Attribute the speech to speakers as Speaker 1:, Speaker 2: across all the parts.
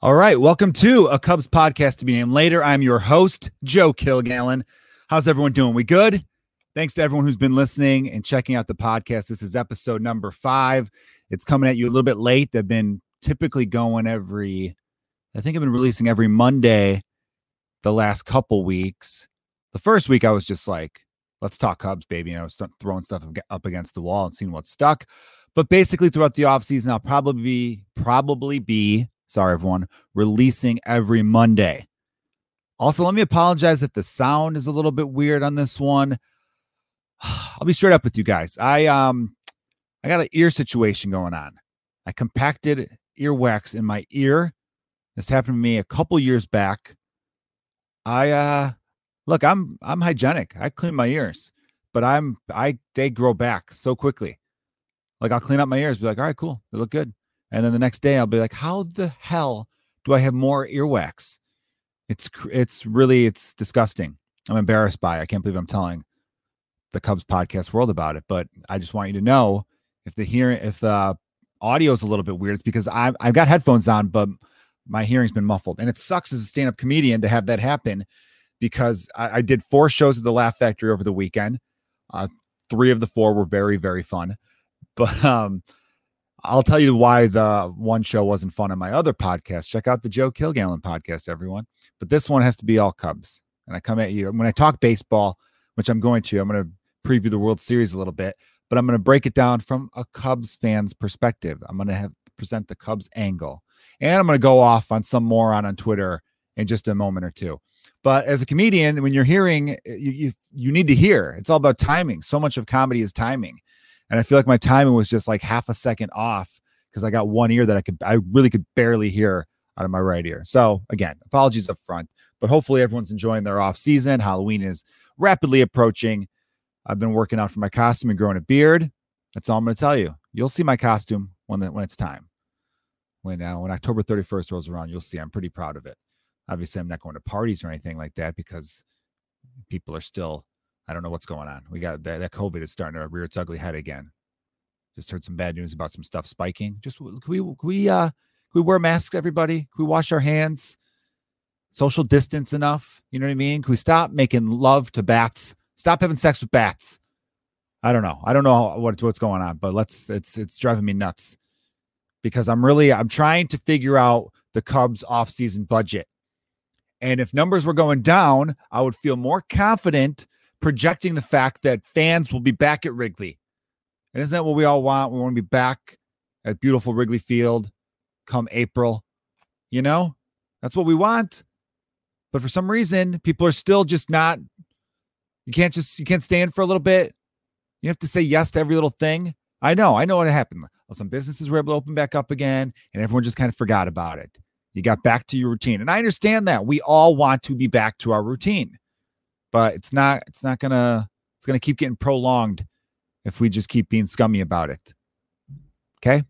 Speaker 1: All right, welcome to a Cubs podcast to be named later. I'm your host, Joe Kilgallen. How's everyone doing? We good? Thanks to everyone who's been listening and checking out the podcast. This is episode number five. It's coming at you a little bit late. I've been typically going every, I think I've been releasing every Monday the last couple weeks. The first week I was just like, let's talk Cubs, baby. And I was throwing stuff up against the wall and seeing what stuck. But basically, throughout the offseason, I'll probably be, probably be sorry everyone, releasing every Monday. Also, let me apologize if the sound is a little bit weird on this one. I'll be straight up with you guys. I um I got an ear situation going on. I compacted earwax in my ear. This happened to me a couple years back. I uh look, I'm I'm hygienic. I clean my ears, but I'm I they grow back so quickly. Like I'll clean up my ears, be like, all right, cool, they look good. And then the next day I'll be like, how the hell do I have more earwax? It's it's really it's disgusting. I'm embarrassed by it. I can't believe I'm telling the Cubs podcast world about it. But I just want you to know if the hearing if the audio is a little bit weird, it's because I've I've got headphones on, but my hearing's been muffled. And it sucks as a stand-up comedian to have that happen because I, I did four shows at the Laugh Factory over the weekend. Uh, three of the four were very, very fun. But um I'll tell you why the one show wasn't fun on my other podcast. Check out the Joe Kilgallen podcast, everyone. But this one has to be all Cubs. And I come at you when I talk baseball, which I'm going to, I'm going to preview the World Series a little bit, but I'm going to break it down from a Cubs fan's perspective. I'm going to have present the Cubs angle. And I'm going to go off on some moron on Twitter in just a moment or two. But as a comedian, when you're hearing, you, you you need to hear. It's all about timing. So much of comedy is timing. And I feel like my timing was just like half a second off because I got one ear that I could, I really could barely hear out of my right ear. So again, apologies up front, but hopefully everyone's enjoying their off season. Halloween is rapidly approaching. I've been working out for my costume and growing a beard. That's all I'm going to tell you. You'll see my costume when when it's time. When uh, when October 31st rolls around, you'll see. I'm pretty proud of it. Obviously, I'm not going to parties or anything like that because people are still I don't know what's going on. We got that, that COVID is starting to rear its ugly head again. Just heard some bad news about some stuff spiking. Just can we can we uh can we wear masks, everybody? Can we wash our hands? Social distance enough? You know what I mean? Can we stop making love to bats? Stop having sex with bats. I don't know. I don't know what, what's going on, but let's it's it's driving me nuts because I'm really I'm trying to figure out the Cubs offseason budget. And if numbers were going down, I would feel more confident projecting the fact that fans will be back at Wrigley. And isn't that what we all want? We want to be back at beautiful Wrigley Field come April. You know, that's what we want. But for some reason, people are still just not. You can't just, you can't stand for a little bit. You have to say yes to every little thing. I know, I know what happened. Some businesses were able to open back up again, and everyone just kind of forgot about it. You got back to your routine. And I understand that. We all want to be back to our routine but it's not it's not gonna it's gonna keep getting prolonged if we just keep being scummy about it. Okay,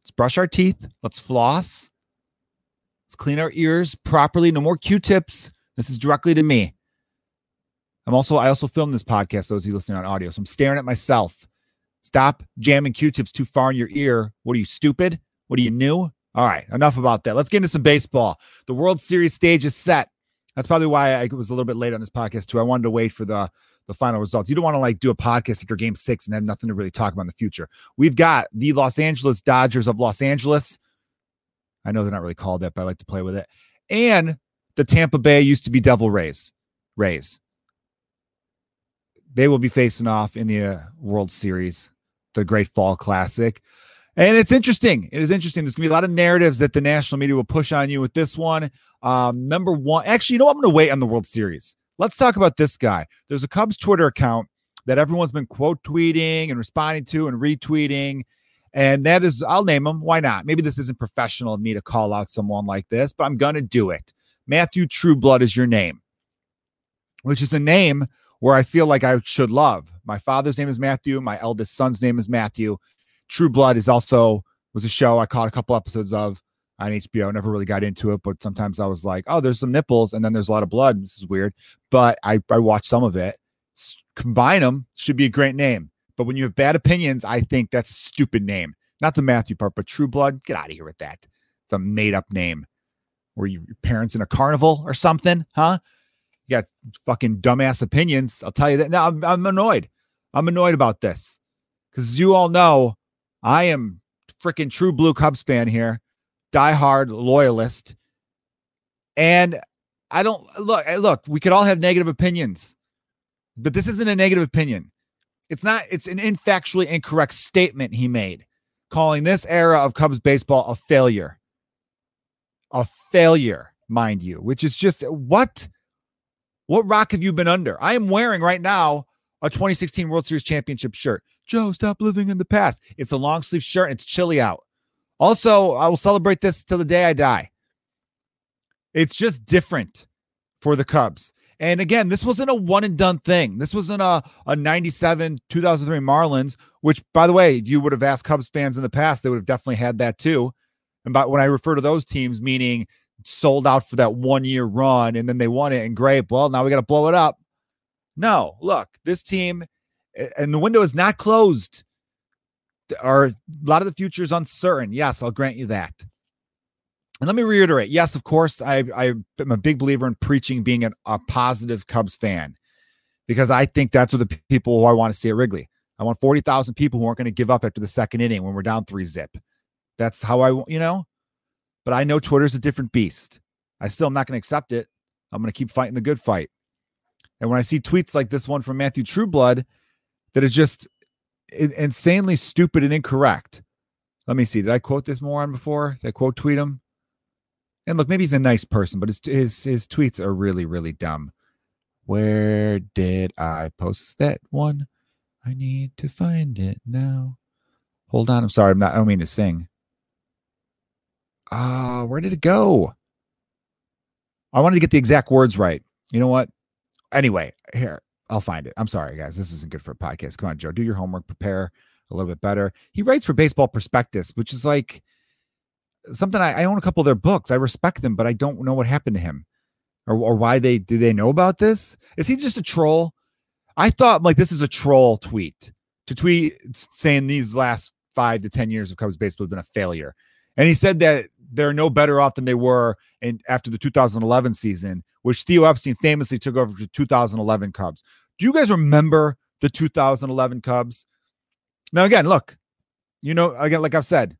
Speaker 1: let's brush our teeth. Let's floss. Let's clean our ears properly. No more Q-tips. This is directly to me. I'm also I also filmed this podcast. Those of you listening on audio, so I'm staring at myself. Stop jamming Q-tips too far in your ear. What are you stupid? What are you new? All right, enough about that. Let's get into some baseball. The World Series stage is set. That's probably why I was a little bit late on this podcast too. I wanted to wait for the the final results. You don't want to like do a podcast after game six and have nothing to really talk about in the future. We've got the Los Angeles Dodgers of Los Angeles. I know they're not really called that, but I like to play with it. And the Tampa Bay used to be Devil Rays. Rays. They will be facing off in the uh, World Series, the Great Fall Classic. And it's interesting. It is interesting. There's going to be a lot of narratives that the national media will push on you with this one. Um, number one, actually, you know, what? I'm going to wait on the World Series. Let's talk about this guy. There's a Cubs Twitter account that everyone's been quote tweeting and responding to and retweeting. And that is, I'll name him. Why not? Maybe this isn't professional of me to call out someone like this, but I'm going to do it. Matthew Trueblood is your name, which is a name where I feel like I should love. My father's name is Matthew. My eldest son's name is Matthew. True Blood is also was a show I caught a couple episodes of on HBO. Never really got into it, but sometimes I was like, oh, there's some nipples and then there's a lot of blood. This is weird, but I I watched some of it. Combine them should be a great name. But when you have bad opinions, I think that's a stupid name. Not the Matthew part, but True Blood. Get out of here with that. It's a made up name. Were your parents in a carnival or something? Huh? You got fucking dumbass opinions. I'll tell you that. Now I'm, I'm annoyed. I'm annoyed about this because you all know, I am freaking true blue Cubs fan here, diehard loyalist. And I don't look, eh, look, we could all have negative opinions, but this isn't a negative opinion. It's not, it's an infactually incorrect statement he made, calling this era of Cubs baseball a failure. A failure, mind you, which is just what? What rock have you been under? I am wearing right now a 2016 World Series championship shirt. Joe, stop living in the past. It's a long sleeve shirt and it's chilly out. Also, I will celebrate this till the day I die. It's just different for the Cubs. And again, this wasn't a one and done thing. This wasn't a, a 97, 2003 Marlins, which, by the way, you would have asked Cubs fans in the past, they would have definitely had that too. And by when I refer to those teams, meaning sold out for that one year run and then they won it and great. Well, now we got to blow it up. No, look, this team and the window is not closed. Or a lot of the future is uncertain. Yes, I'll grant you that. And let me reiterate yes, of course, I, I am a big believer in preaching being an, a positive Cubs fan because I think that's what the people who I want to see at Wrigley. I want 40,000 people who aren't going to give up after the second inning when we're down three zip. That's how I, you know, but I know Twitter's a different beast. I still am not going to accept it. I'm going to keep fighting the good fight. And when I see tweets like this one from Matthew Trueblood that is just insanely stupid and incorrect. Let me see. Did I quote this moron before? Did I quote tweet him? And look, maybe he's a nice person, but his his his tweets are really really dumb. Where did I post that one? I need to find it now. Hold on. I'm sorry. I'm not. I don't mean to sing. Ah, uh, where did it go? I wanted to get the exact words right. You know what? Anyway, here, I'll find it. I'm sorry, guys. This isn't good for a podcast. Come on, Joe. Do your homework, prepare a little bit better. He writes for Baseball Prospectus, which is like something I, I own a couple of their books. I respect them, but I don't know what happened to him or, or why they do they know about this? Is he just a troll? I thought like this is a troll tweet to tweet saying these last five to 10 years of Cubs baseball have been a failure. And he said that they're no better off than they were in after the 2011 season, which Theo Epstein famously took over the 2011 Cubs. Do you guys remember the 2011 Cubs? Now, again, look, you know, again, like I've said,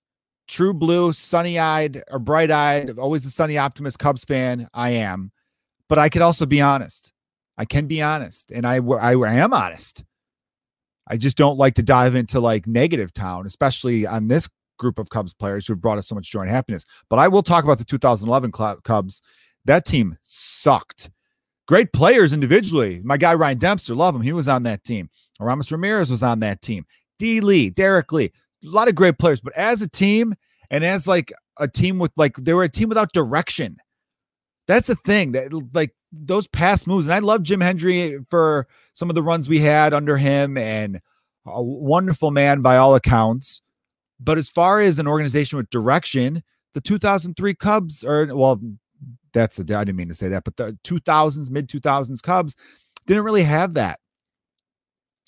Speaker 1: true blue, sunny eyed or bright eyed, always the sunny optimist Cubs fan. I am, but I could also be honest. I can be honest, and I, I, I am honest. I just don't like to dive into like negative town, especially on this group of Cubs players who have brought us so much joy and happiness. But I will talk about the 2011 Cubs. That team sucked. Great players individually. My guy Ryan Dempster, love him. He was on that team. Aramis Ramirez was on that team. D. Lee, Derrek Lee, a lot of great players. But as a team, and as like a team with like they were a team without direction. That's the thing that like those past moves. And I love Jim Hendry for some of the runs we had under him, and a wonderful man by all accounts. But as far as an organization with direction, the 2003 Cubs, or well, that's a, I didn't mean to say that, but the 2000s, mid 2000s Cubs didn't really have that.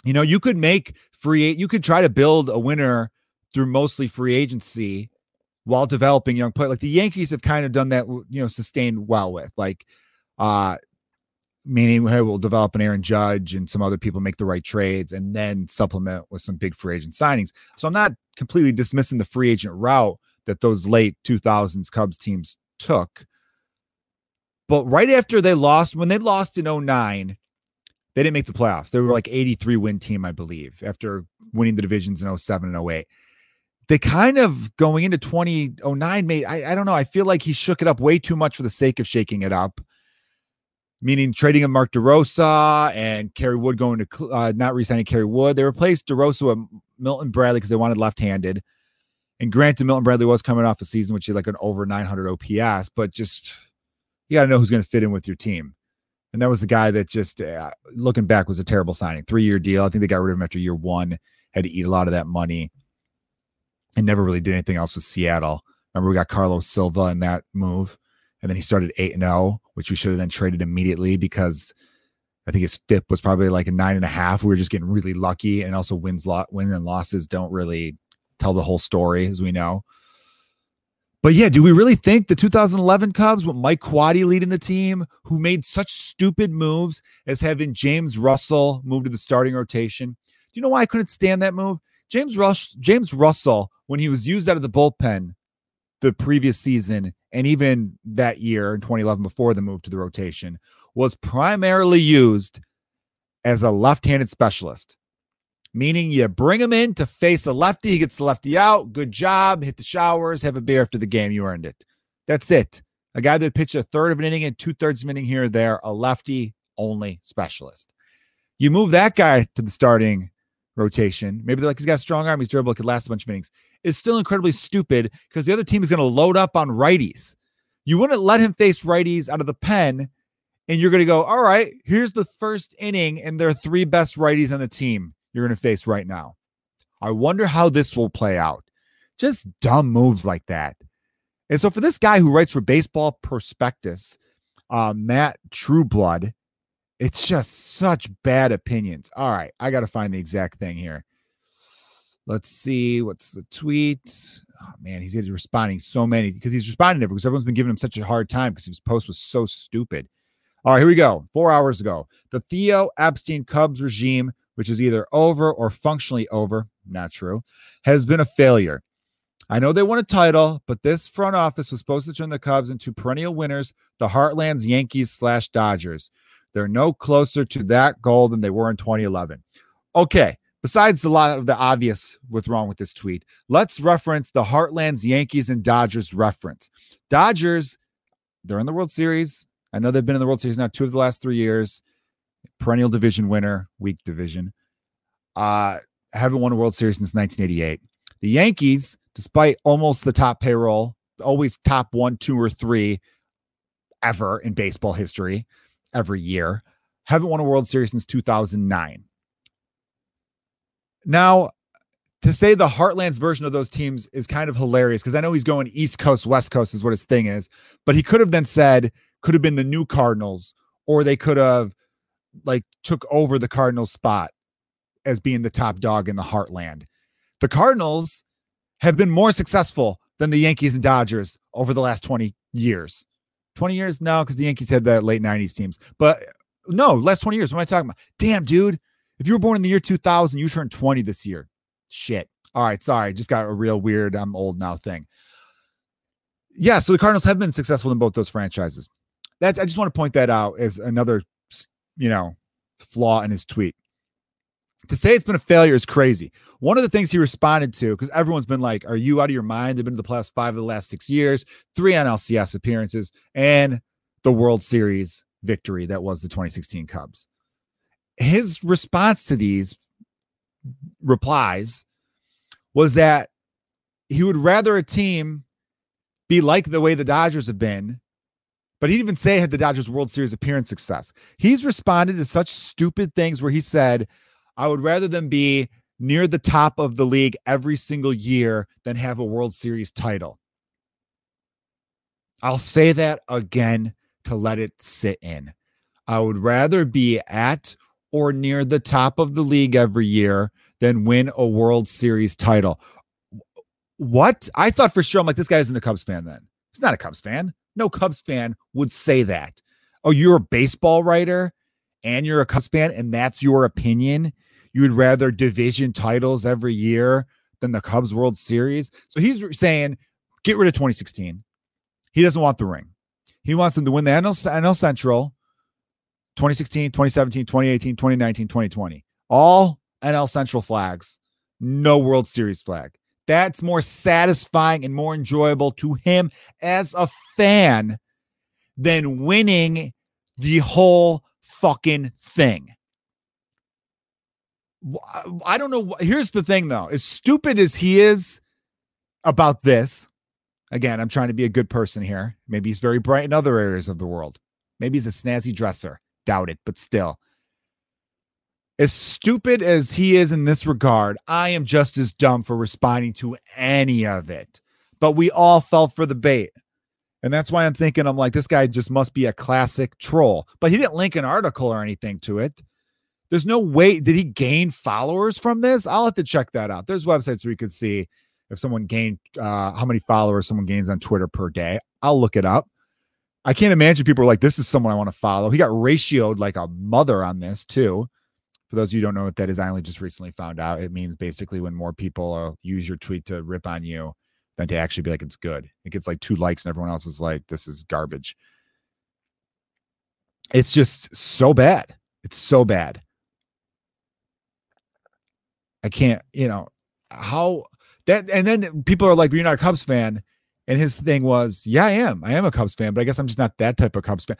Speaker 1: You know, you could make free, you could try to build a winner through mostly free agency while developing young players. Like the Yankees have kind of done that, you know, sustained well with. Like, uh, meaning hey, we'll develop an Aaron Judge and some other people make the right trades and then supplement with some big free agent signings. So I'm not completely dismissing the free agent route that those late 2000s Cubs teams took. But right after they lost, when they lost in 09, they didn't make the playoffs. They were like 83 win team, I believe, after winning the divisions in 07 and 08. They kind of going into 2009 made, I, I don't know. I feel like he shook it up way too much for the sake of shaking it up meaning trading a Mark DeRosa and Kerry Wood going to uh, not re-signing Kerry Wood. They replaced DeRosa with Milton Bradley because they wanted left-handed. And granted, Milton Bradley was coming off a season which is like an over 900 OPS, but just you got to know who's going to fit in with your team. And that was the guy that just uh, looking back was a terrible signing. Three year deal. I think they got rid of him after year one. Had to eat a lot of that money, and never really did anything else with Seattle. Remember, we got Carlos Silva in that move and then he started eight and zero, oh, which we should have then traded immediately because I think his FIP was probably like a nine and a half. We were just getting really lucky, and also wins, lot, win and losses don't really tell the whole story, as we know. But yeah, do we really think the 2011 Cubs, with Mike Quade leading the team, who made such stupid moves as having James Russell move to the starting rotation? Do you know why I couldn't stand that move? James Rush, James Russell, when he was used out of the bullpen the previous season and even that year in 2011 before the move to the rotation, was primarily used as a left-handed specialist meaning you bring him in to face a lefty. He gets the lefty out. Good job. Hit the showers. Have a beer after the game. You earned it. That's it. A guy that pitched a third of an inning and two thirds of an inning here or there, a lefty only specialist. You move that guy to the starting rotation. Maybe they're like, he's got a strong arm. He's durable. Could last a bunch of innings. It's still incredibly stupid because the other team is going to load up on righties. You wouldn't let him face righties out of the pen. And you're going to go, all right, here's the first inning, and there are three best righties on the team you're going to face right now. I wonder how this will play out. Just dumb moves like that. And so for this guy who writes for Baseball Prospectus, uh, Matt Trueblood, it's just such bad opinions. All right, I got to find the exact thing here. Let's see what's the tweet. Oh man, he's responding so many because he's responding to because everyone's been giving him such a hard time because his post was so stupid. All right, here we go. Four hours ago, the Theo Epstein Cubs regime which is either over or functionally over, not true, has been a failure. I know they won a title, but this front office was supposed to turn the Cubs into perennial winners, the Heartland's Yankees slash Dodgers. They're no closer to that goal than they were in 2011. Okay, besides a lot of the obvious what's wrong with this tweet, let's reference the Heartland's Yankees and Dodgers reference. Dodgers, they're in the World Series. I know they've been in the World Series now two of the last three years perennial division winner, weak division. Uh, haven't won a World Series since 1988. The Yankees, despite almost the top payroll, always top one, two, or three ever in baseball history every year, haven't won a World Series since 2009. Now, to say the Heartlands version of those teams is kind of hilarious because I know he's going East Coast, West Coast is what his thing is, but he could have then said, could have been the new Cardinals, or they could have like took over the Cardinals spot as being the top dog in the heartland. The Cardinals have been more successful than the Yankees and Dodgers over the last 20 years. 20 years? No, because the Yankees had the late 90s teams. But no, last 20 years. What am I talking about? Damn, dude. If you were born in the year 2000, you turned 20 this year. Shit. All right. Sorry. Just got a real weird, I'm old now thing. Yeah. So the Cardinals have been successful in both those franchises. That's, I just want to point that out as another you know, flaw in his tweet. To say it's been a failure is crazy. One of the things he responded to, because everyone's been like, Are you out of your mind? They've been to the playoffs five of the last six years, three NLCS appearances, and the World Series victory that was the 2016 Cubs. His response to these replies was that he would rather a team be like the way the Dodgers have been but he didn't even say had the Dodgers World Series appearance success. He's responded to such stupid things where he said, I would rather them be near the top of the league every single year than have a World Series title. I'll say that again to let it sit in. I would rather be at or near the top of the league every year than win a World Series title. What? I thought for sure, I'm like, this guy isn't a Cubs fan then. He's not a Cubs fan. No Cubs fan would say that. Oh, you're a baseball writer and you're a Cubs fan, and that's your opinion. You would rather division titles every year than the Cubs World Series. So he's saying, get rid of 2016. He doesn't want the ring. He wants them to win the NL, NL Central 2016, 2017, 2018, 2019, 2020. All NL Central flags, no World Series flag. That's more satisfying and more enjoyable to him as a fan than winning the whole fucking thing. I don't know. Here's the thing, though. As stupid as he is about this, again, I'm trying to be a good person here. Maybe he's very bright in other areas of the world. Maybe he's a snazzy dresser. Doubt it, but still as stupid as he is in this regard, I am just as dumb for responding to any of it. But we all fell for the bait. And that's why I'm thinking, I'm like, this guy just must be a classic troll. But he didn't link an article or anything to it. There's no way. Did he gain followers from this? I'll have to check that out. There's websites where you could see if someone gained uh, how many followers someone gains on Twitter per day. I'll look it up. I can't imagine people are like, this is someone I want to follow. He got ratioed like a mother on this too. For those of you who don't know what that is, I only just recently found out. It means basically when more people uh, use your tweet to rip on you than to actually be like it's good. It gets like two likes and everyone else is like, this is garbage. It's just so bad. It's so bad. I can't, you know, how that and then people are like, You're not a Cubs fan. And his thing was, Yeah, I am. I am a Cubs fan, but I guess I'm just not that type of Cubs fan.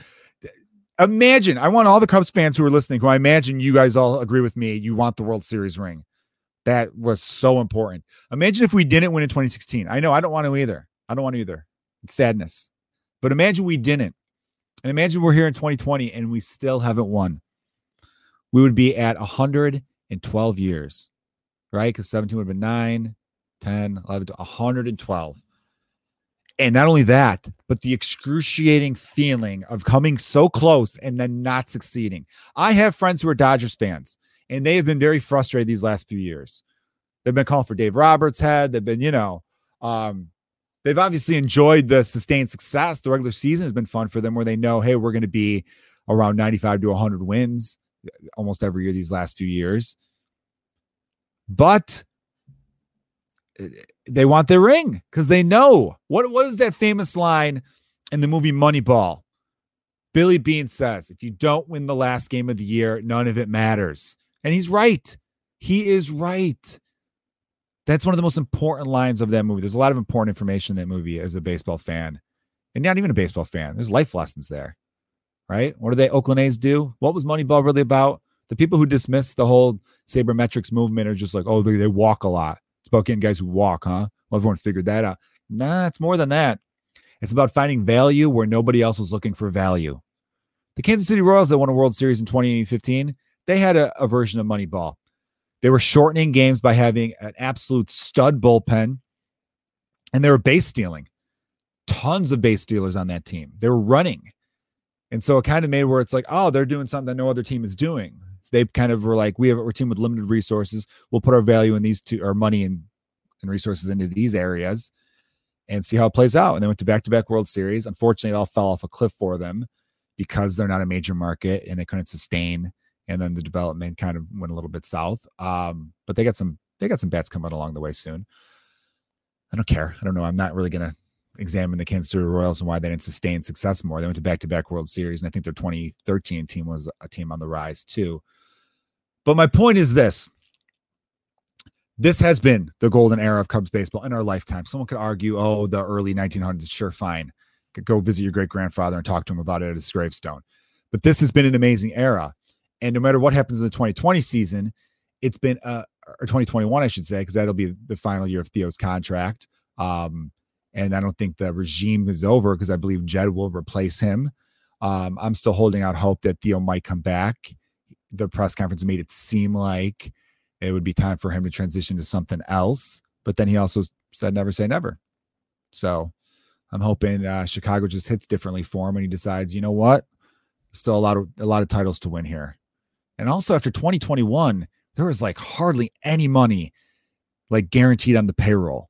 Speaker 1: Imagine, I want all the Cubs fans who are listening, who I imagine you guys all agree with me, you want the World Series ring. That was so important. Imagine if we didn't win in 2016. I know I don't want to either. I don't want to either. It's sadness. But imagine we didn't. And imagine we're here in 2020 and we still haven't won. We would be at 112 years, right? Because 17 would have been 9, 10, 11, 112. And not only that, but the excruciating feeling of coming so close and then not succeeding. I have friends who are Dodgers fans, and they have been very frustrated these last few years. They've been calling for Dave Roberts' head. They've been, you know, um, they've obviously enjoyed the sustained success. The regular season has been fun for them where they know, hey, we're going to be around 95 to 100 wins almost every year these last few years. But they want their ring because they know what what is that famous line in the movie Moneyball? Billy Beane says, if you don't win the last game of the year, none of it matters. And he's right. He is right. That's one of the most important lines of that movie. There's a lot of important information in that movie as a baseball fan. And not even a baseball fan. There's life lessons there. Right? What do they Oakland A's do? What was Moneyball really about? The people who dismiss the whole sabermetrics movement are just like, oh, they, they walk a lot. Getting guys who walk, huh? Well, everyone figured that out. Nah, it's more than that. It's about finding value where nobody else was looking for value. The Kansas City Royals that won a World Series in 2015, they had a, a version of Moneyball. They were shortening games by having an absolute stud bullpen, and they were base stealing. Tons of base stealers on that team. They were running. And so it kind of made where it's like, oh, they're doing something that no other team is doing. So they kind of were like, we have a team with limited resources. We'll put our value in these two, our money and, and resources into these areas and see how it plays out. And they went to back to back World Series. Unfortunately, it all fell off a cliff for them because they're not a major market and they couldn't sustain. And then the development kind of went a little bit south. Um, but they got some they got some bats coming along the way soon. I don't care. I don't know. I'm not really gonna examine the Kansas City Royals and why they didn't sustain success more. They went to back to back World Series, and I think their 2013 team was a team on the rise too. But my point is this this has been the golden era of Cubs baseball in our lifetime. Someone could argue, oh, the early 1900s, sure, fine. Could go visit your great grandfather and talk to him about it at his gravestone. But this has been an amazing era. And no matter what happens in the 2020 season, it's been, uh, or 2021, I should say, because that'll be the final year of Theo's contract. Um, and I don't think the regime is over because I believe Jed will replace him. Um, I'm still holding out hope that Theo might come back the press conference made it seem like it would be time for him to transition to something else. But then he also said, never say never. So I'm hoping uh, Chicago just hits differently for him and he decides, you know what? Still a lot of a lot of titles to win here. And also after 2021, there was like hardly any money like guaranteed on the payroll.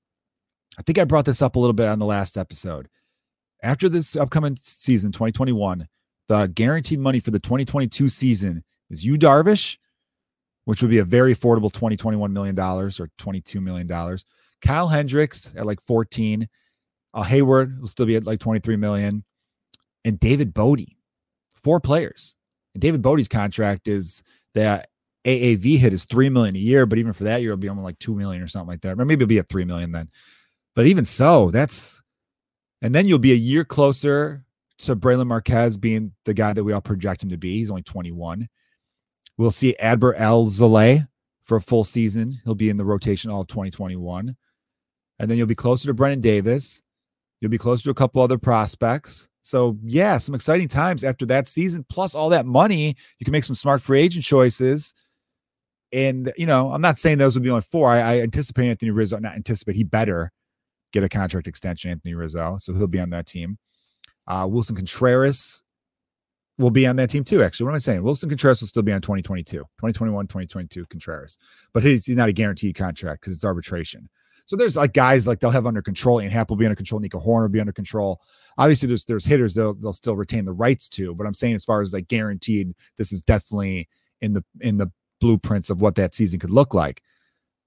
Speaker 1: I think I brought this up a little bit on the last episode. After this upcoming season, 2021, the guaranteed money for the 2022 season is Yu Darvish, which would be a very affordable $20, $21 million or $22 million. Kyle Hendricks at like 14. Uh, Heyward will still be at like 23 million. And David Bote, four players. And David Bote's contract is that AAV hit is three million a year, but even for that year, it'll be almost like two million or something like that. Or maybe it'll be at three million then. But even so, that's and then you'll be a year closer to Brailyn Marquez being the guy that we all project him to be. He's only 21. We'll see Adbert Alzolay for a full season. He'll be in the rotation all of 2021. And then you'll be closer to Brennen Davis. You'll be closer to a couple other prospects. So, yeah, some exciting times after that season, plus all that money. You can make some smart free agent choices. And, you know, I'm not saying those would be only four. I, I anticipate Anthony Rizzo, not anticipate, he better get a contract extension, Anthony Rizzo. So he'll be on that team. Uh, Willson Contreras will be on that team too. Actually, what am I saying? Willson Contreras will still be on 2022, 2021, 2022 Contreras, but he's, he's not a guaranteed contract because it's arbitration. So there's like guys like they'll have under control. and Happ will be under control. Nico Horn will be under control. Obviously, there's there's hitters they'll they'll still retain the rights to. But I'm saying as far as like guaranteed, this is definitely in the in the blueprints of what that season could look like.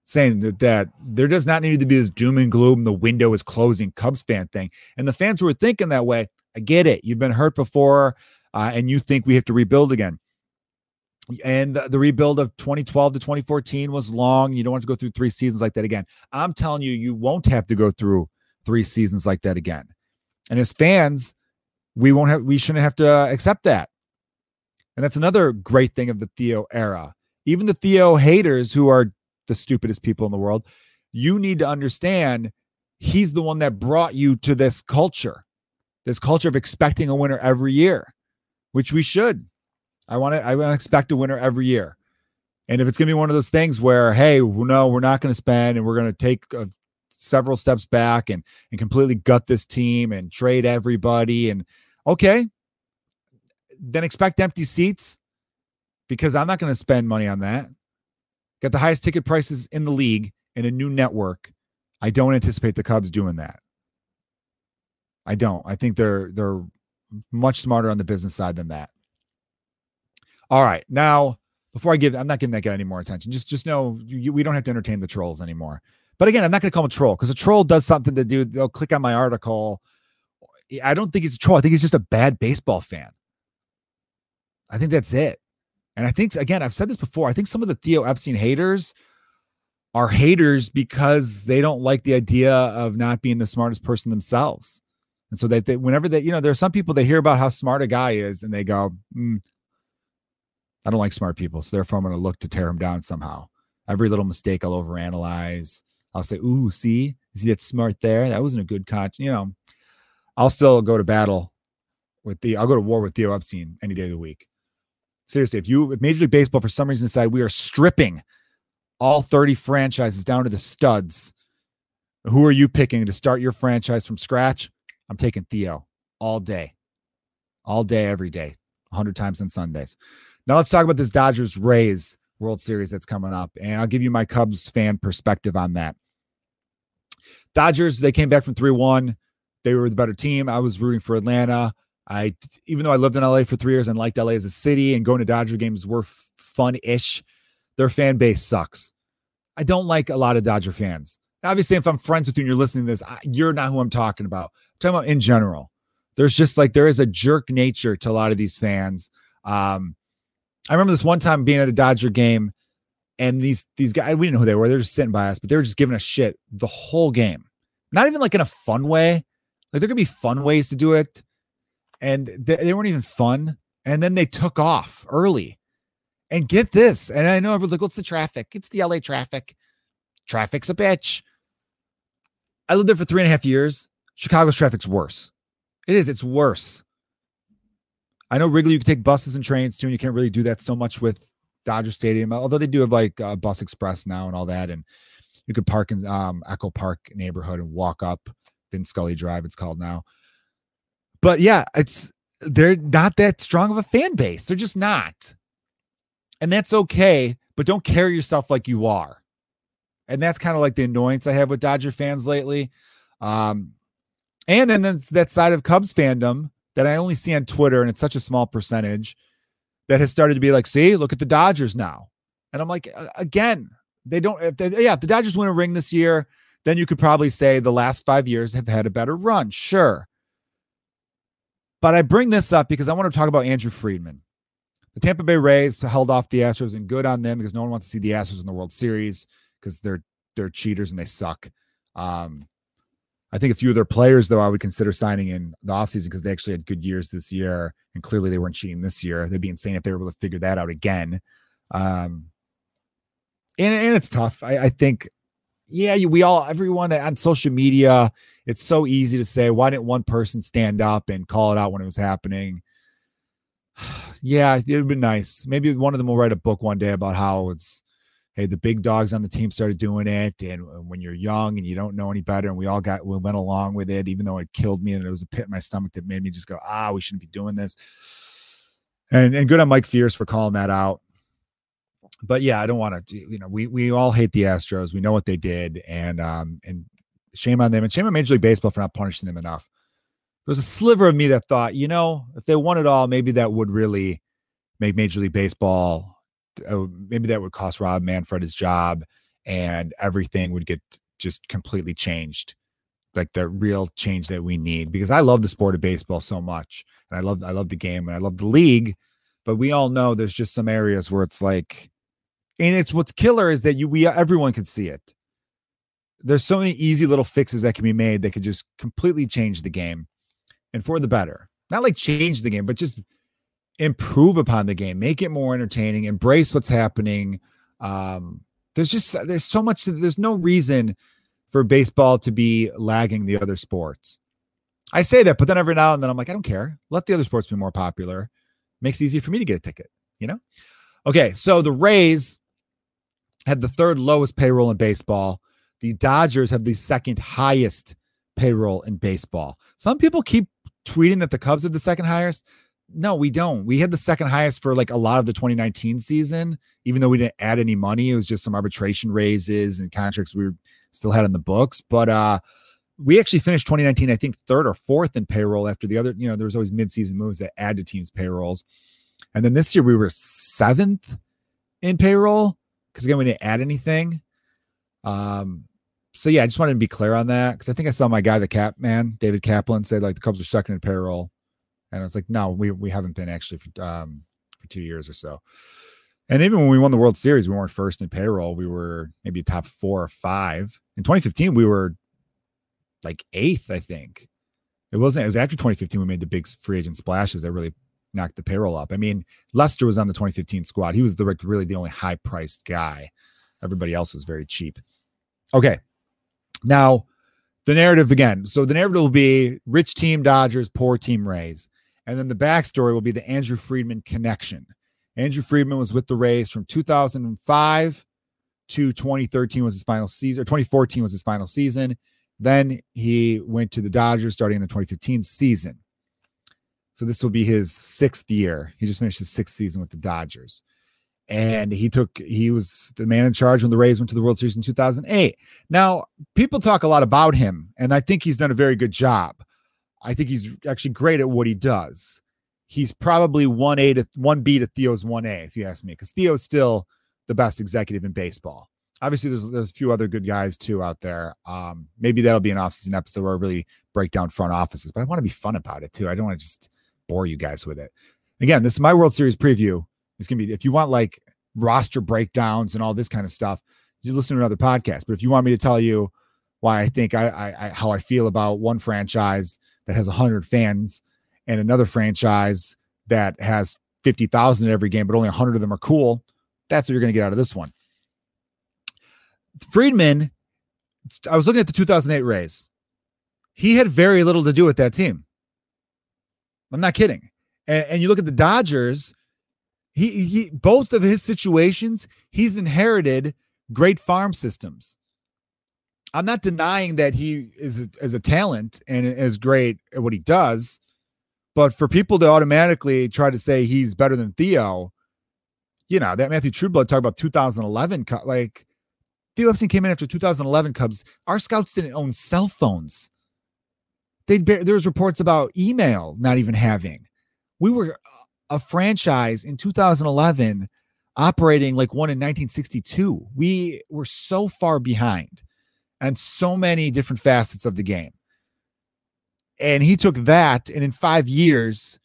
Speaker 1: Saying that, that there does not need to be this doom and gloom, the window is closing Cubs fan thing. And the fans who are thinking that way, I get it. You've been hurt before, uh, and you think we have to rebuild again and the rebuild of 2012 to 2014 was long. You don't want to go through three seasons like that again. I'm telling you, you won't have to go through three seasons like that again. And as fans, we won't have, we shouldn't have to accept that. And that's another great thing of the Theo era. Even the Theo haters, who are the stupidest people in the world, you need to understand he's the one that brought you to this culture, this culture of expecting a winner every year, which we should. I want to I want to expect a winner every year. And if it's going to be one of those things where, hey, no, we're not going to spend and we're going to take uh, several steps back and and completely gut this team and trade everybody and okay, then expect empty seats because I'm not going to spend money on that. Got the highest ticket prices in the league and a new network. I don't anticipate the Cubs doing that. I don't. I think they're they're much smarter on the business side than that. All right. Now, before I give, I'm not giving that guy any more attention. Just, just know you, we don't have to entertain the trolls anymore. But again, I'm not going to call him a troll because a troll does something to do. They'll click on my article. I don't think he's a troll. I think he's just a bad baseball fan. I think that's it. And I think again, I've said this before. I think some of the Theo Epstein haters are haters because they don't like the idea of not being the smartest person themselves. And so that they, whenever they, you know, there are some people they hear about how smart a guy is, and they go, mm, I don't like smart people, so therefore I'm going to look to tear him down somehow. Every little mistake I'll overanalyze. I'll say, "Ooh, see, is he that smart there? That wasn't a good catch." You know, I'll still go to battle with the. I'll go to war with Theo Epstein any day of the week. Seriously, if you if Major League Baseball for some reason decide we are stripping all 30 franchises down to the studs, who are you picking to start your franchise from scratch? I'm taking Theo all day, all day, every day, 100 times on Sundays. Now let's talk about this Dodgers Rays World Series that's coming up, and I'll give you my Cubs fan perspective on that. Dodgers, they came back from 3 1. They were the better team. I was rooting for Atlanta. I, even though I lived in LA for three years and liked LA as a city and going to Dodger games were fun ish, their fan base sucks. I don't like a lot of Dodger fans. Obviously, if I'm friends with you and you're listening to this, you're not who I'm talking about. I'm talking about in general. There's just like there is a jerk nature to a lot of these fans. Um, I remember this one time being at a Dodger game, and these these guys we didn't know who they were. They're just sitting by us, but they were just giving us shit the whole game. Not even like in a fun way. Like there could be fun ways to do it, and they, they weren't even fun. And then they took off early. And get this, and I know everyone's like, "What's the traffic? It's the LA traffic. Traffic's a bitch." I lived there for three and a half years. Chicago's traffic's worse. It is. It's worse. I know Wrigley, you can take buses and trains too, and you can't really do that so much with Dodger Stadium, although they do have like uh, Bus Express now and all that. And you could park in um, Echo Park neighborhood and walk up Vin Scully Drive, it's called now. But yeah, it's they're not that strong of a fan base. They're just not. And that's okay, but don't carry yourself like you are. And that's kind of like the annoyance I have with Dodger fans lately. Um, and then that side of Cubs fandom that I only see on Twitter, and it's such a small percentage that has started to be like, see, look at the Dodgers now. And I'm like, again, they don't, if they, yeah, if the Dodgers win a ring this year, then you could probably say the last five years have had a better run. Sure. But I bring this up because I want to talk about Andrew Friedman. The Tampa Bay Rays held off the Astros and good on them because no one wants to see the Astros in the World Series because they're they're cheaters and they suck. Um, I think a few of their players, though, I would consider signing in the offseason because they actually had good years this year. And clearly they weren't cheating this year. They'd be insane if they were able to figure that out again. Um, and, and it's tough. I, I think, yeah, you, we all, everyone on social media, it's so easy to say, why didn't one person stand up and call it out when it was happening? yeah, it would be nice. Maybe one of them will write a book one day about how it's hey, the big dogs on the team started doing it. And when you're young and you don't know any better, and we all got, we went along with it, even though it killed me and it was a pit in my stomach that made me just go, ah, we shouldn't be doing this. And, and good on Mike Fiers for calling that out. but yeah, I don't want to. You know, we we all hate the Astros. We know what they did, and um and shame on them, and shame on Major League Baseball for not punishing them enough. There was a sliver of me that thought, you know, if they won it all, maybe that would really make Major League Baseball. Uh, maybe that would cost Rob Manfred his job, and everything would get just completely changed like the real change that we need because I love the sport of baseball so much and I love I love the game and I love the league but we all know there's just some areas where it's like and it's what's killer is that you we everyone can see it. There's so many easy little fixes that can be made that could just completely change the game and for the better. Not like change the game but just improve upon the game make it more entertaining embrace what's happening um there's just there's so much there's no reason for baseball to be lagging the other sports. I say that, but then every now and then I'm like, I don't care. Let the other sports be more popular. Makes it easy for me to get a ticket, you know? Okay, so the Rays had the third lowest payroll in baseball. The Dodgers have the second highest payroll in baseball. Some people keep tweeting that the Cubs have the second highest. No, we don't. We had the second highest for like a lot of the 2019 season, even though we didn't add any money. It was just some arbitration raises and contracts we still had in the books. But uh, we actually finished 2019, I think, third or fourth in payroll after the other, you know, there was always midseason moves that add to teams' payrolls. And then this year we were seventh in payroll because again, we didn't add anything. Um, so yeah, I just wanted to be clear on that because I think I saw my guy, the cap man, David Kaplan, say like the Cubs are second in payroll. And I was like, no, we we haven't been actually for um for two years or so. And even when we won the World Series, we weren't first in payroll. We were maybe top four or five. In 2015, we were like eighth, I think. It wasn't, it was after 2015 we made the big free agent splashes that really knocked the payroll up. I mean, Lester was on the 2015 squad. He was the really the only high priced guy. Everybody else was very cheap. Okay. Now, the narrative again. So the narrative will be rich team Dodgers, poor team Rays. And then the backstory will be the Andrew Friedman connection. Andrew Friedman was with the Rays from 2005 to 2013 was his final season, or 2014 was his final season. Then he went to the Dodgers starting in the 2015 season. So this will be his sixth year. He just finished his sixth season with the Dodgers. And he took, he was the man in charge when the Rays went to the World Series in 2008. Now, people talk a lot about him, and I think he's done a very good job. I think he's actually great at what he does he's probably one A to one B to Theo's one A, if you ask me, because Theo's still the best executive in baseball. Obviously, there's there's a few other good guys too out there. Um, maybe that'll be an offseason episode where I really break down front offices, but I want to be fun about it too. I don't want to just bore you guys with it. Again, this is my World Series preview. It's gonna be if you want like roster breakdowns and all this kind of stuff, you listen to another podcast. But if you want me to tell you why I think I, I, I how I feel about one franchise that has hundred fans and another franchise that has 50,000 in every game, but only 100 of them are cool, that's what you're going to get out of this one. Friedman, I was looking at the 2008 Rays. He had very little to do with that team. I'm not kidding. And, and you look at the Dodgers, he, he both of his situations, he's inherited great farm systems. I'm not denying that he is a, is a talent and is great at what he does. But for people to automatically try to say he's better than Theo, you know, that Matthew Trueblood talked about 2011, like Theo Epstein came in after 2011 Cubs. Our scouts didn't own cell phones. They'd there was reports about email not even having. We were a franchise in 2011 operating like one in 1962. We were so far behind and so many different facets of the game. And he took that and in five years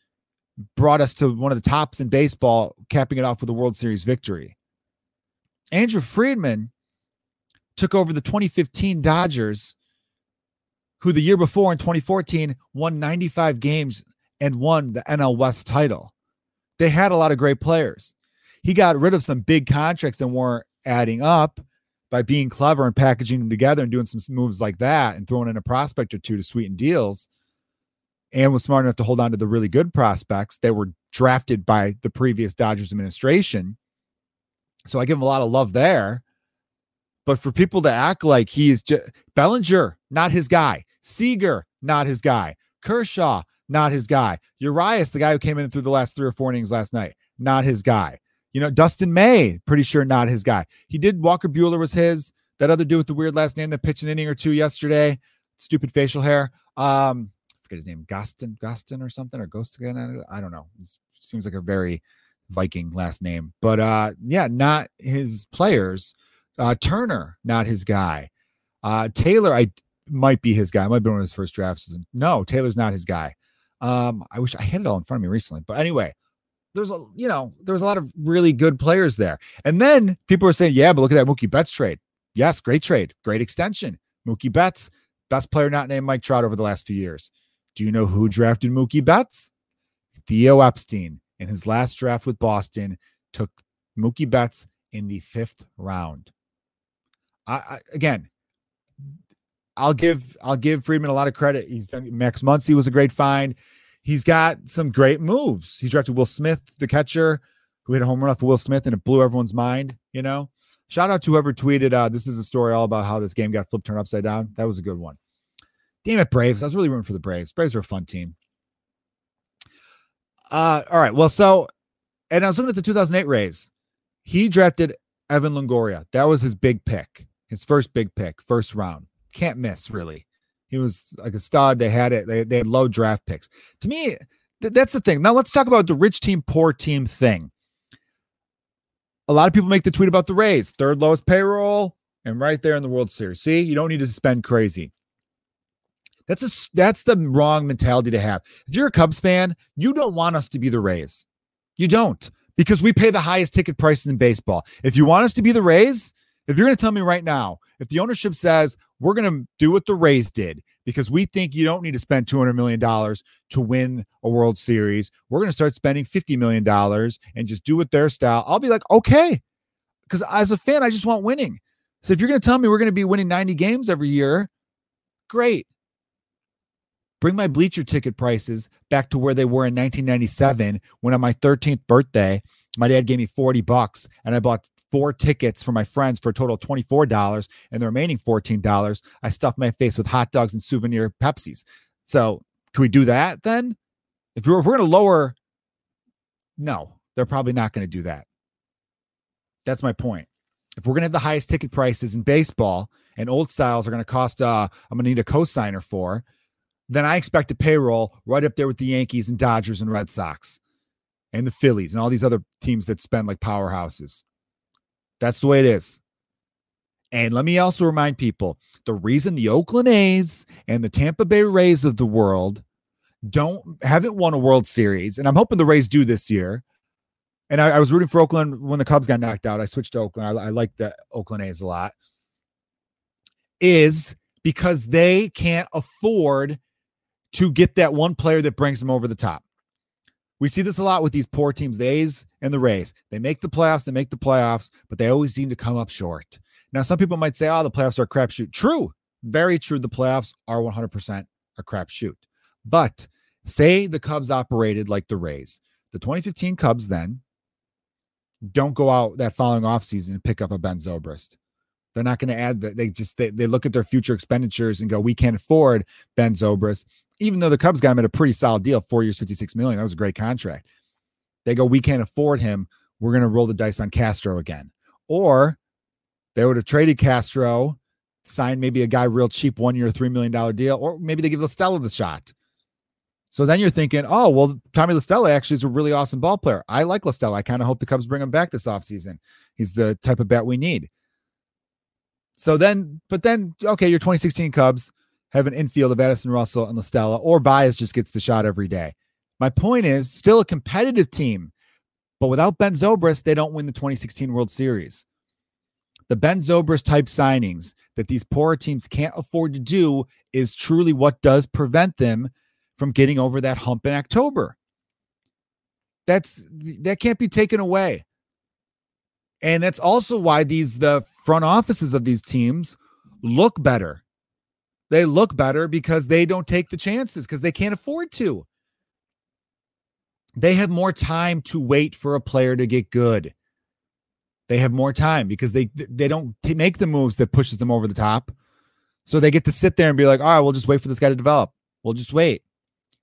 Speaker 1: brought us to one of the tops in baseball, capping it off with a World Series victory. Andrew Friedman took over the 2015 Dodgers, who the year before in 2014 won 95 games and won the NL West title. They had a lot of great players. He got rid of some big contracts that weren't adding up by being clever and packaging them together and doing some moves like that and throwing in a prospect or two to sweeten deals and was smart enough to hold on to the really good prospects that were drafted by the previous Dodgers administration. So I give him a lot of love there. But for people to act like he is just Bellinger, not his guy. Seager, not his guy. Kershaw, not his guy. Urias, the guy who came in through the last three or four innings last night, not his guy. You know, Dustin May, pretty sure not his guy. He did Walker Buehler was his. That other dude with the weird last name that pitched an inning or two yesterday, stupid facial hair. Um, I forget his name, Gostin, Gostin or something, or Ghost again. I don't know. It seems like a very Viking last name, but uh, yeah, not his players. Uh, Turner, not his guy. Uh, Taylor, I might be his guy. Might be one of his first drafts. No, Taylor's not his guy. Um, I wish I had it all in front of me recently, but anyway, there's a you know there was a lot of really good players there, and then people were saying, yeah, but look at that Mookie Betts trade. Yes, great trade, great extension. Mookie Betts, best player not named Mike Trout over the last few years. Do you know who drafted Mookie Betts? Theo Epstein in his last draft with Boston took Mookie Betts in the fifth round. I, I, again, I'll give I'll give Friedman a lot of credit. He's done Max Muncy was a great find. He's got some great moves. He drafted Will Smith, the catcher, who hit a home run off of Will Smith, and it blew everyone's mind. You know, shout out to whoever tweeted. Uh, this is a story all about how this game got flipped turned upside down. That was a good one. Damn it, Braves! I was really rooting for the Braves. Braves are a fun team. Uh, all right. Well, so, and I was looking at the 2008 Rays. He drafted Evan Longoria. That was his big pick, his first big pick, first round. Can't miss, really. He was like a stud. They had it. They, they had low draft picks. To me, th- that's the thing. Now let's talk about the rich team, poor team thing. A lot of people make the tweet about the Rays, third lowest payroll, and right there in the World Series. See, you don't need to spend crazy. That's a that's the wrong mentality to have. If you're a Cubs fan, you don't want us to be the Rays. You don't because we pay the highest ticket prices in baseball. If you want us to be the Rays, if you're going to tell me right now, if the ownership says we're going to do what the Rays did because we think you don't need to spend $200 million to win a World Series, we're going to start spending $50 million and just do it their style, I'll be like, okay. Because as a fan, I just want winning. So if you're going to tell me we're going to be winning 90 games every year, great bring my bleacher ticket prices back to where they were in 1997 when on my 13th birthday my dad gave me 40 bucks and i bought four tickets for my friends for a total of $24 and the remaining $14 i stuffed my face with hot dogs and souvenir pepsis. So can we do that then? If we're, if we're going to lower no they're probably not going to do that. That's my point. If we're going to have the highest ticket prices in baseball and old styles are going to cost uh i'm going to need a cosigner for then I expect a payroll right up there with the Yankees and Dodgers and Red Sox and the Phillies and all these other teams that spend like powerhouses. That's the way it is. And let me also remind people the reason the Oakland A's and the Tampa Bay Rays of the world don't haven't won a World Series, and I'm hoping the Rays do this year. And I, I was rooting for Oakland when the Cubs got knocked out. I switched to Oakland. I, I like the Oakland A's a lot. Is because they can't afford to get that one player that brings them over the top. We see this a lot with these poor teams, the A's and the Rays. They make the playoffs, they make the playoffs, but they always seem to come up short. Now, some people might say, oh, the playoffs are a crapshoot. True. Very true. The playoffs are 100% a crapshoot. But say the Cubs operated like the Rays. The 2015 Cubs then don't go out that following offseason and pick up a Ben Zobrist. They're not going to add that. They just they, they look at their future expenditures and go, we can't afford Ben Zobrist even though the Cubs got him at a pretty solid deal, four years, 56 million. That was a great contract. They go, we can't afford him. We're going to roll the dice on Castro again. Or they would have traded Castro, signed maybe a guy real cheap, one year, $3 million deal, or maybe they give La Stella the shot. So then you're thinking, oh, well, Tommy La Stella actually is a really awesome ball player. I like La Stella. I kind of hope the Cubs bring him back this offseason. He's the type of bat we need. So then, but then, okay, your 2016 Cubs have an infield of Addison Russell and La Stella, or Baez just gets the shot every day. My point is, still a competitive team, but without Ben Zobrist, they don't win the 2016 World Series. The Ben Zobrist type signings that these poorer teams can't afford to do is truly what does prevent them from getting over that hump in October. That's that can't be taken away. And that's also why these the front offices of these teams look better they look better because they don't take the chances because they can't afford to. They have more time to wait for a player to get good. They have more time because they they don't make the moves that pushes them over the top. So they get to sit there and be like, all right, we'll just wait for this guy to develop. We'll just wait.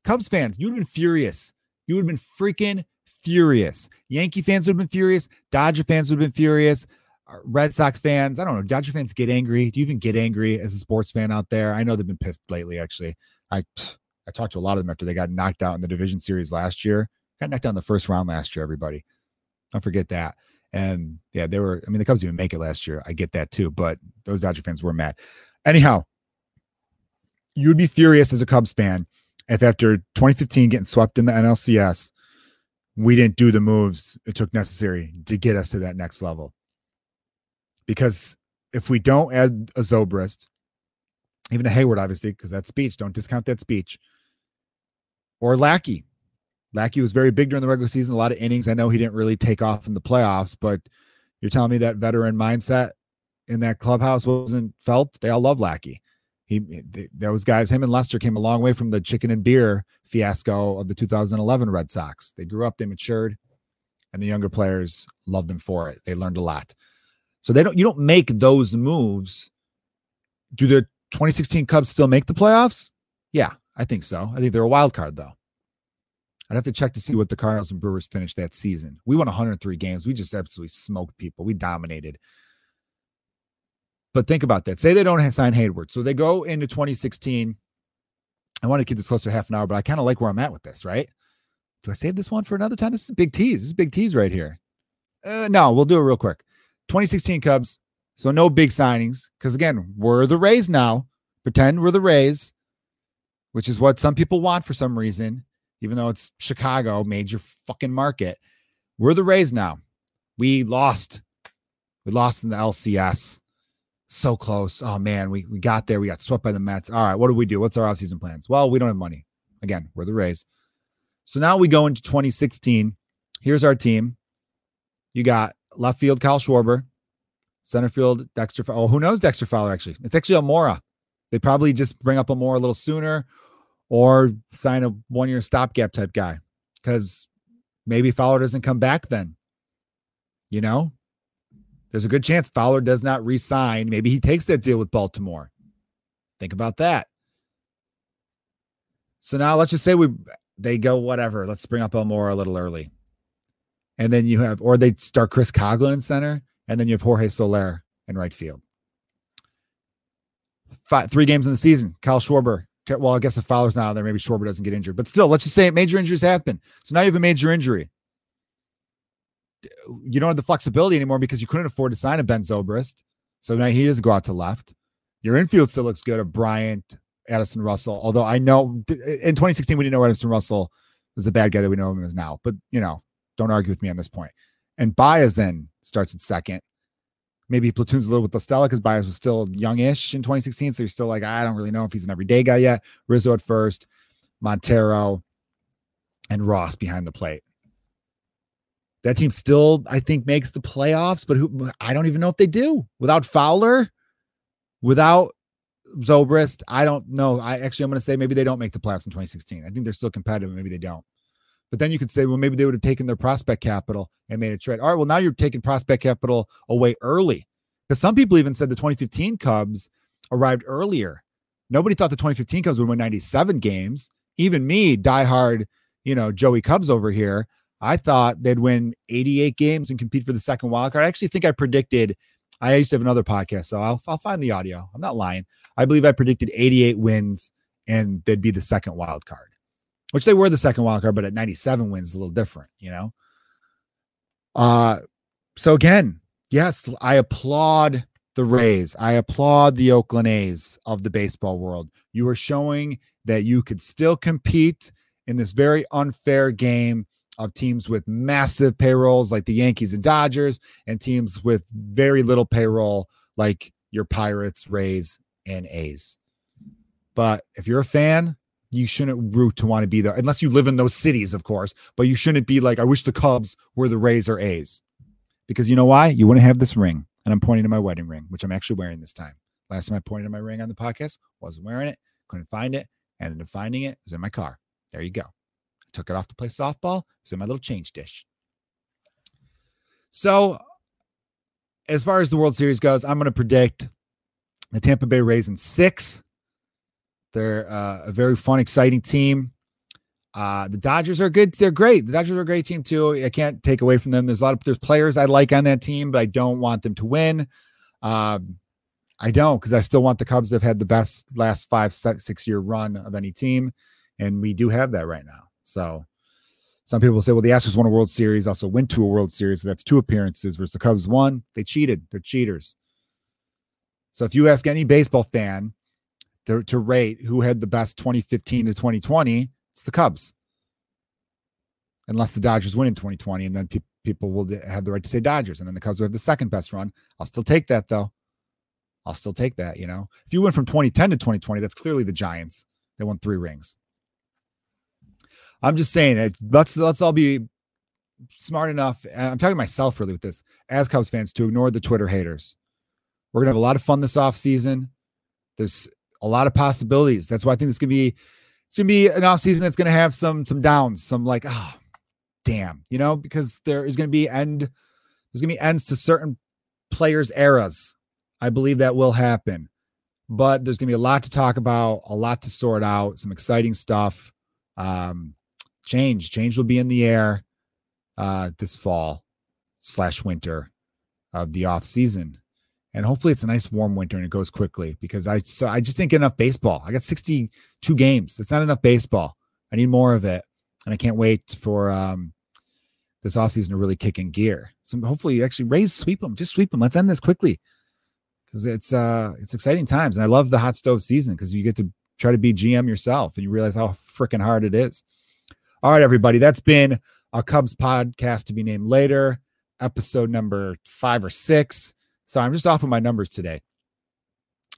Speaker 1: Cubs fans, you'd have been furious. You would have been freaking furious. Yankee fans would have been furious. Dodger fans would have been furious. Uh, Red Sox fans, I don't know. Dodger fans get angry. Do you even get angry as a sports fan out there? I know they've been pissed lately. Actually, I I talked to a lot of them after they got knocked out in the division series last year. Got knocked out in the first round last year. Everybody, don't forget that. And yeah, they were. I mean, the Cubs didn't make it last year. I get that too. But those Dodger fans were mad. Anyhow, you would be furious as a Cubs fan if after 2015 getting swept in the NLCS, we didn't do the moves it took necessary to get us to that next level. Because if we don't add a Zobrist, even a Hayward, obviously, because that speech, don't discount that speech, or Lackey. Lackey was very big during the regular season, a lot of innings. I know he didn't really take off in the playoffs, but you're telling me that veteran mindset in that clubhouse wasn't felt. They all love Lackey. He those guys, him and Lester came a long way from the chicken and beer fiasco of the 2011 Red Sox. They grew up, they matured, and the younger players loved them for it. They learned a lot. So they don't you don't make those moves. Do the 2016 Cubs still make the playoffs? Yeah, I think so. I think they're a wild card though. I'd have to check to see what the Cardinals and Brewers finished that season. We won 103 games. We just absolutely smoked people. We dominated. But think about that. Say they don't sign Hayward. So they go into 2016. I want to keep this close to half an hour, but I kind of like where I'm at with this, right? Do I save this one for another time? This is big tease. This is big tease right here. Uh, no, we'll do it real quick. 2016 Cubs. So no big signings. Because again, we're the Rays now. Pretend we're the Rays, which is what some people want for some reason, even though it's Chicago, major fucking market. We're the Rays now. We lost. We lost in the LCS. So close. Oh man, we, we got there. We got swept by the Mets. All right, what do we do? What's our offseason plans? Well, we don't have money. Again, we're the Rays. So now we go into 2016. Here's our team. You got left field Kyle Schwarber, center field Dexter. Oh, who knows Dexter Fowler? Actually, it's actually Almora. They probably just bring up Almora a little sooner, or sign a one year stopgap type guy because maybe Fowler doesn't come back then. You know, there's a good chance Fowler does not resign. Maybe he takes that deal with Baltimore. Think about that. So now let's just say we they go whatever. Let's bring up Almora a little early. And then you have, or they start Chris Coghlan in center, and then you have Jorge Soler in right field. Five, three games in the season. Kyle Schwarber. Well, I guess if Fowler's not out there, maybe Schwarber doesn't get injured. But still, let's just say major injuries happen. So now you have a major injury you don't have the flexibility anymore because you couldn't afford to sign a Ben Zobrist. So now he doesn't go out to left. Your infield still looks good of Bryant, Addison Russell. Although I know in 2016 we didn't know Addison Russell was the bad guy that we know him as now. But you know, don't argue with me on this point. And Baez then starts at second. Maybe platoons a little with La Stella because Baez was still youngish in 2016. So you're still like, I don't really know if he's an everyday guy yet. Rizzo at first, Montero, and Ross behind the plate. That team still, I think, makes the playoffs, but who I don't even know if they do without Fowler, without Zobrist. I don't know. I actually I'm going to say maybe they don't make the playoffs in 2016. I think they're still competitive. Maybe they don't. But then you could say, well, maybe they would have taken their prospect capital and made a trade. All right, well, now you're taking prospect capital away early. Because some people even said the 2015 Cubs arrived earlier. Nobody thought the 2015 Cubs would win 97 games. Even me, diehard, you know, Joey Cubs over here. I thought they'd win 88 games and compete for the second wild card. I actually think I predicted. I used to have another podcast, so I'll, I'll find the audio. I'm not lying. I believe I predicted 88 wins and they'd be the second wild card, which they were the second wild card, but at 97 wins, a little different, you know. Uh, so again, yes, I applaud the Rays. I applaud the Oakland A's of the baseball world. You are showing that you could still compete in this very unfair game of teams with massive payrolls like the Yankees and Dodgers, and teams with very little payroll like your Pirates, Rays, and A's. But if you're a fan, you shouldn't root to want to be there unless you live in those cities, of course. But you shouldn't be like, I wish the Cubs were the Rays or A's. Because you know why? You wouldn't have this ring. And I'm pointing to my wedding ring, which I'm actually wearing this time. Last time I pointed to my ring on the podcast, wasn't wearing it, couldn't find it, ended up finding it. It was in my car. There you go took it off to play softball. It's in my little change dish. So, as far as the World Series goes, I'm going to predict the Tampa Bay Rays in six. They're uh, a very fun, exciting team. Uh, the Dodgers are good. They're great. The Dodgers are a great team too. I can't take away from them. There's a lot of there's players I like on that team, but I don't want them to win. Um, I don't because I still want the Cubs to have had the best last five six year run of any team, and we do have that right now. So some people say, well, the Astros won a World Series, also went to a World Series. So that's two appearances versus the Cubs won. They cheated. They're cheaters. So if you ask any baseball fan to, to rate who had the best 2015 to 2020, it's the Cubs. Unless the Dodgers win in 2020, and then pe- people will have the right to say Dodgers, and then the Cubs will have the second best run. I'll still take that though. I'll still take that. You know, if you went from 2010 to 2020, that's clearly the Giants. They won three rings. I'm just saying, let's let's all be smart enough. I'm talking to myself really with this as Cubs fans to ignore the Twitter haters. We're gonna have a lot of fun this off season. There's a lot of possibilities. That's why I think it's gonna be it's gonna be an off season that's gonna have some some downs, some like oh damn, you know, because there is gonna be end there's gonna be ends to certain players' eras. I believe that will happen. But there's gonna be a lot to talk about, a lot to sort out, some exciting stuff. Um, change. Change will be in the air uh, this fall slash winter of the off season. And hopefully it's a nice warm winter and it goes quickly because I so I just think enough baseball. I got 62 games. It's not enough baseball. I need more of it. And I can't wait for um this offseason to really kick in gear. So hopefully you actually Rays sweep them. Just sweep them. Let's end this quickly. Because it's uh it's exciting times. And I love the hot stove season because you get to try to be GM yourself and you realize how freaking hard it is. All right, everybody. That's been a Cubs podcast to be named later, episode number five or six. So I'm just off of my numbers today.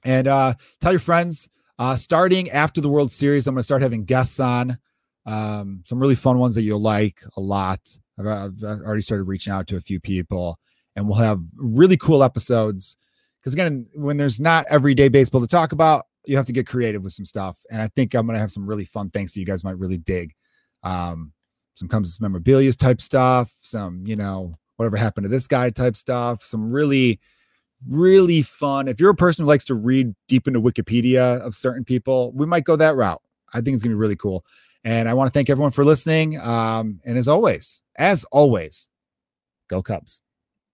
Speaker 1: And uh, tell your friends, uh, starting after the World Series, I'm going to start having guests on, um, some really fun ones that you'll like a lot. I've, I've already started reaching out to a few people, and we'll have really cool episodes. Because again, when there's not everyday baseball to talk about, you have to get creative with some stuff. And I think I'm going to have some really fun things that you guys might really dig um, some Cubs memorabilia type stuff, some, you know, whatever happened to this guy type stuff, some really, really fun. If you're a person who likes to read deep into Wikipedia of certain people, we might go that route. I think it's going to be really cool. And I want to thank everyone for listening. Um, and as always, as always, go Cubs.